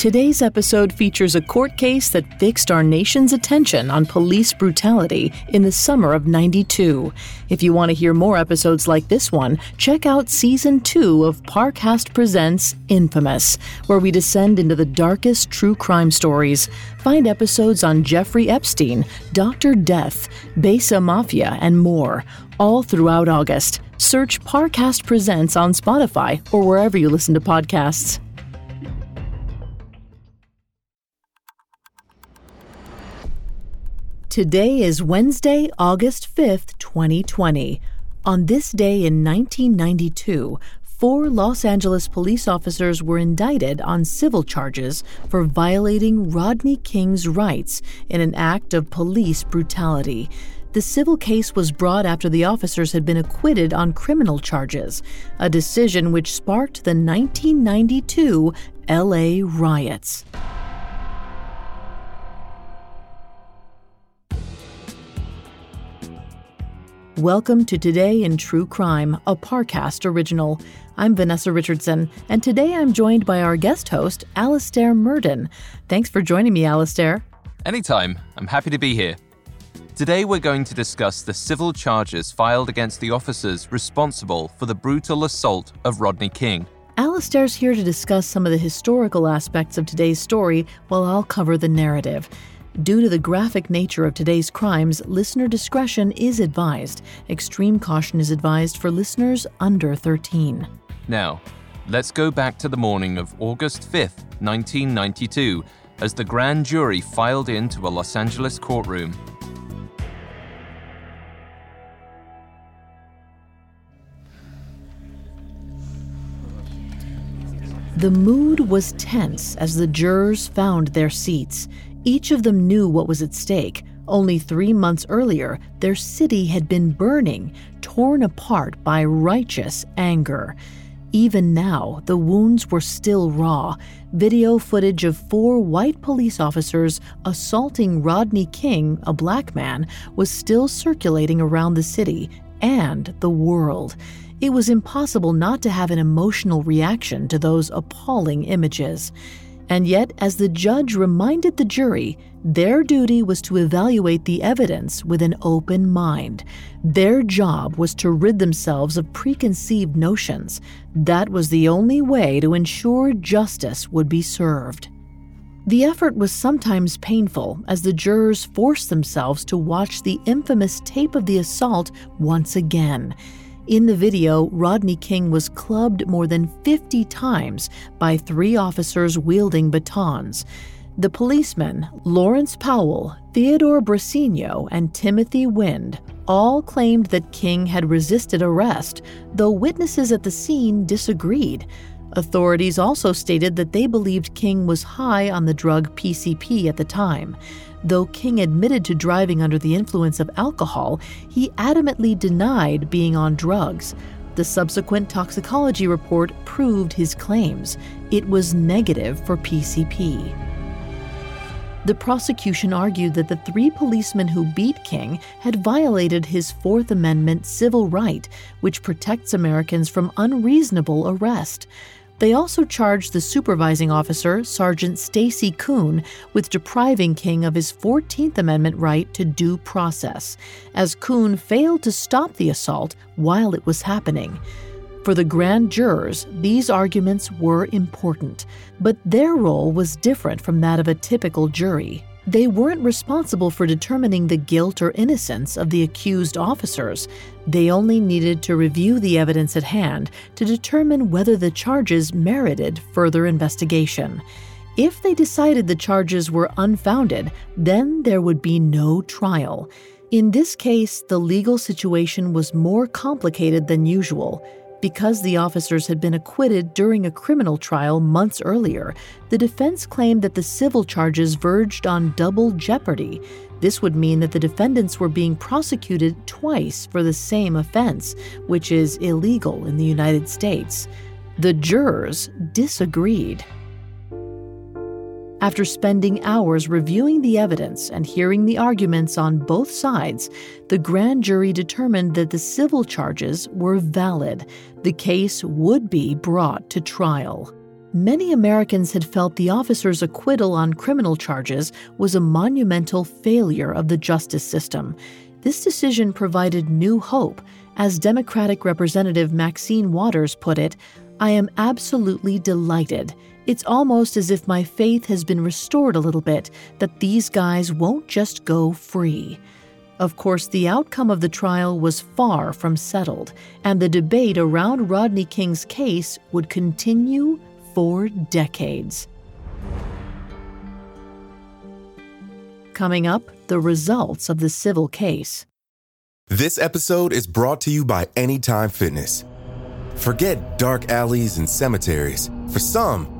Today's episode features a court case that fixed our nation's attention on police brutality in the summer of 92. If you want to hear more episodes like this one, check out season 2 of Parcast Presents Infamous, where we descend into the darkest true crime stories. Find episodes on Jeffrey Epstein, Dr. Death, Besa Mafia, and more, all throughout August. Search Parcast Presents on Spotify or wherever you listen to podcasts. Today is Wednesday, August 5th, 2020. On this day in 1992, four Los Angeles police officers were indicted on civil charges for violating Rodney King's rights in an act of police brutality. The civil case was brought after the officers had been acquitted on criminal charges, a decision which sparked the 1992 LA riots. Welcome to Today in True Crime, a Parcast original. I'm Vanessa Richardson, and today I'm joined by our guest host, Alastair Murden. Thanks for joining me, Alastair. Anytime. I'm happy to be here. Today we're going to discuss the civil charges filed against the officers responsible for the brutal assault of Rodney King. Alastair's here to discuss some of the historical aspects of today's story while I'll cover the narrative. Due to the graphic nature of today's crimes, listener discretion is advised. Extreme caution is advised for listeners under 13. Now, let's go back to the morning of August 5th, 1992, as the grand jury filed into a Los Angeles courtroom. The mood was tense as the jurors found their seats. Each of them knew what was at stake. Only three months earlier, their city had been burning, torn apart by righteous anger. Even now, the wounds were still raw. Video footage of four white police officers assaulting Rodney King, a black man, was still circulating around the city and the world. It was impossible not to have an emotional reaction to those appalling images. And yet, as the judge reminded the jury, their duty was to evaluate the evidence with an open mind. Their job was to rid themselves of preconceived notions. That was the only way to ensure justice would be served. The effort was sometimes painful as the jurors forced themselves to watch the infamous tape of the assault once again. In the video, Rodney King was clubbed more than 50 times by three officers wielding batons. The policemen, Lawrence Powell, Theodore Briseno, and Timothy Wind, all claimed that King had resisted arrest, though witnesses at the scene disagreed. Authorities also stated that they believed King was high on the drug PCP at the time. Though King admitted to driving under the influence of alcohol, he adamantly denied being on drugs. The subsequent toxicology report proved his claims. It was negative for PCP. The prosecution argued that the three policemen who beat King had violated his Fourth Amendment civil right, which protects Americans from unreasonable arrest. They also charged the supervising officer, Sergeant Stacey Koon, with depriving King of his 14th Amendment right to due process, as Koon failed to stop the assault while it was happening. For the grand jurors, these arguments were important, but their role was different from that of a typical jury. They weren't responsible for determining the guilt or innocence of the accused officers. They only needed to review the evidence at hand to determine whether the charges merited further investigation. If they decided the charges were unfounded, then there would be no trial. In this case, the legal situation was more complicated than usual. Because the officers had been acquitted during a criminal trial months earlier, the defense claimed that the civil charges verged on double jeopardy. This would mean that the defendants were being prosecuted twice for the same offense, which is illegal in the United States. The jurors disagreed. After spending hours reviewing the evidence and hearing the arguments on both sides, the grand jury determined that the civil charges were valid. The case would be brought to trial. Many Americans had felt the officer's acquittal on criminal charges was a monumental failure of the justice system. This decision provided new hope. As Democratic Representative Maxine Waters put it, I am absolutely delighted. It's almost as if my faith has been restored a little bit that these guys won't just go free. Of course, the outcome of the trial was far from settled, and the debate around Rodney King's case would continue for decades. Coming up, the results of the civil case. This episode is brought to you by Anytime Fitness. Forget dark alleys and cemeteries. For some,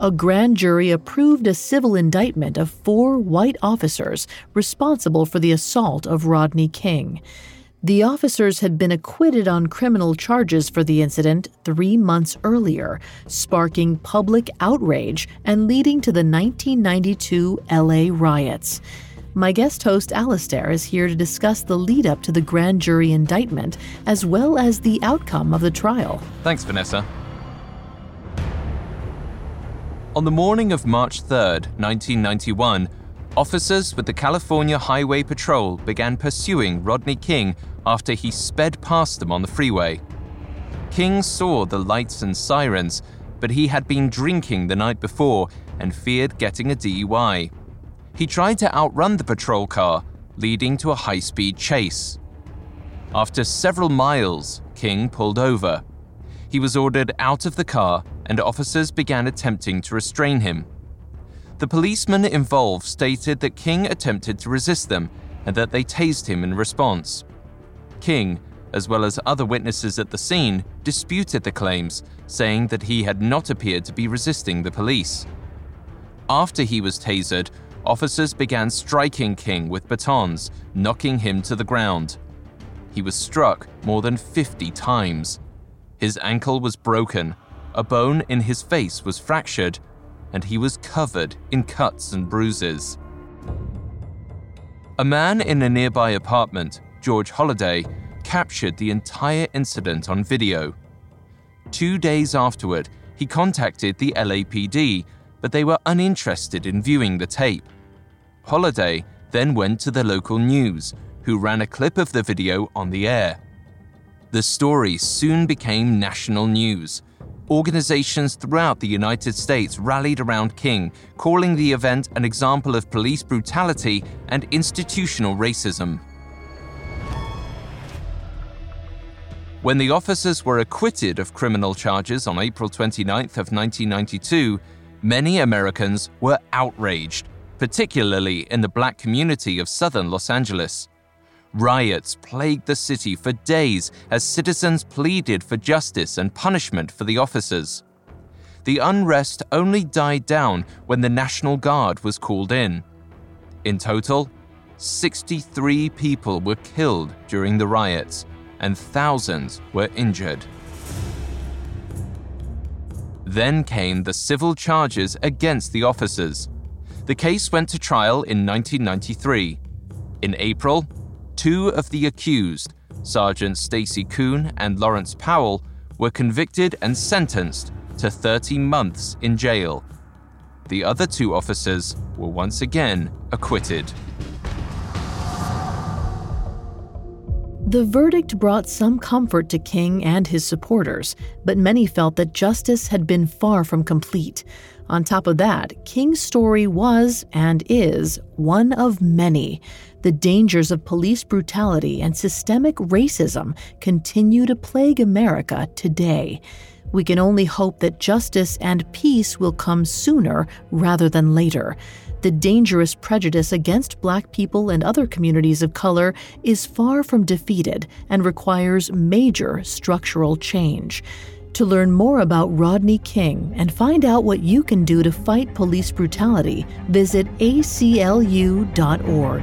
a grand jury approved a civil indictment of four white officers responsible for the assault of Rodney King. The officers had been acquitted on criminal charges for the incident three months earlier, sparking public outrage and leading to the 1992 LA riots. My guest host Alastair is here to discuss the lead up to the grand jury indictment as well as the outcome of the trial. Thanks, Vanessa. On the morning of March 3, 1991, officers with the California Highway Patrol began pursuing Rodney King after he sped past them on the freeway. King saw the lights and sirens, but he had been drinking the night before and feared getting a DUI. He tried to outrun the patrol car, leading to a high speed chase. After several miles, King pulled over. He was ordered out of the car, and officers began attempting to restrain him. The policeman involved stated that King attempted to resist them and that they tased him in response. King, as well as other witnesses at the scene, disputed the claims, saying that he had not appeared to be resisting the police. After he was tasered, officers began striking King with batons, knocking him to the ground. He was struck more than 50 times. His ankle was broken, a bone in his face was fractured, and he was covered in cuts and bruises. A man in a nearby apartment, George Holliday, captured the entire incident on video. Two days afterward, he contacted the LAPD, but they were uninterested in viewing the tape. Holliday then went to the local news, who ran a clip of the video on the air. The story soon became national news. Organizations throughout the United States rallied around King, calling the event an example of police brutality and institutional racism. When the officers were acquitted of criminal charges on April 29th of 1992, many Americans were outraged, particularly in the black community of southern Los Angeles. Riots plagued the city for days as citizens pleaded for justice and punishment for the officers. The unrest only died down when the National Guard was called in. In total, 63 people were killed during the riots and thousands were injured. Then came the civil charges against the officers. The case went to trial in 1993. In April, Two of the accused, Sergeant Stacey Koon and Lawrence Powell, were convicted and sentenced to 30 months in jail. The other two officers were once again acquitted. The verdict brought some comfort to King and his supporters, but many felt that justice had been far from complete. On top of that, King's story was, and is, one of many. The dangers of police brutality and systemic racism continue to plague America today. We can only hope that justice and peace will come sooner rather than later. The dangerous prejudice against black people and other communities of color is far from defeated and requires major structural change. To learn more about Rodney King and find out what you can do to fight police brutality, visit aclu.org.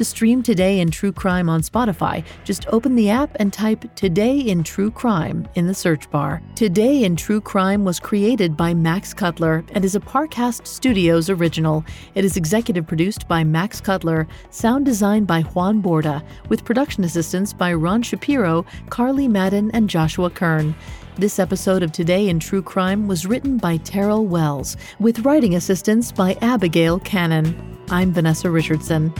To stream Today in True Crime on Spotify, just open the app and type Today in True Crime in the search bar. Today in True Crime was created by Max Cutler and is a Parcast Studios original. It is executive produced by Max Cutler, sound designed by Juan Borda, with production assistance by Ron Shapiro, Carly Madden, and Joshua Kern. This episode of Today in True Crime was written by Terrell Wells, with writing assistance by Abigail Cannon. I'm Vanessa Richardson.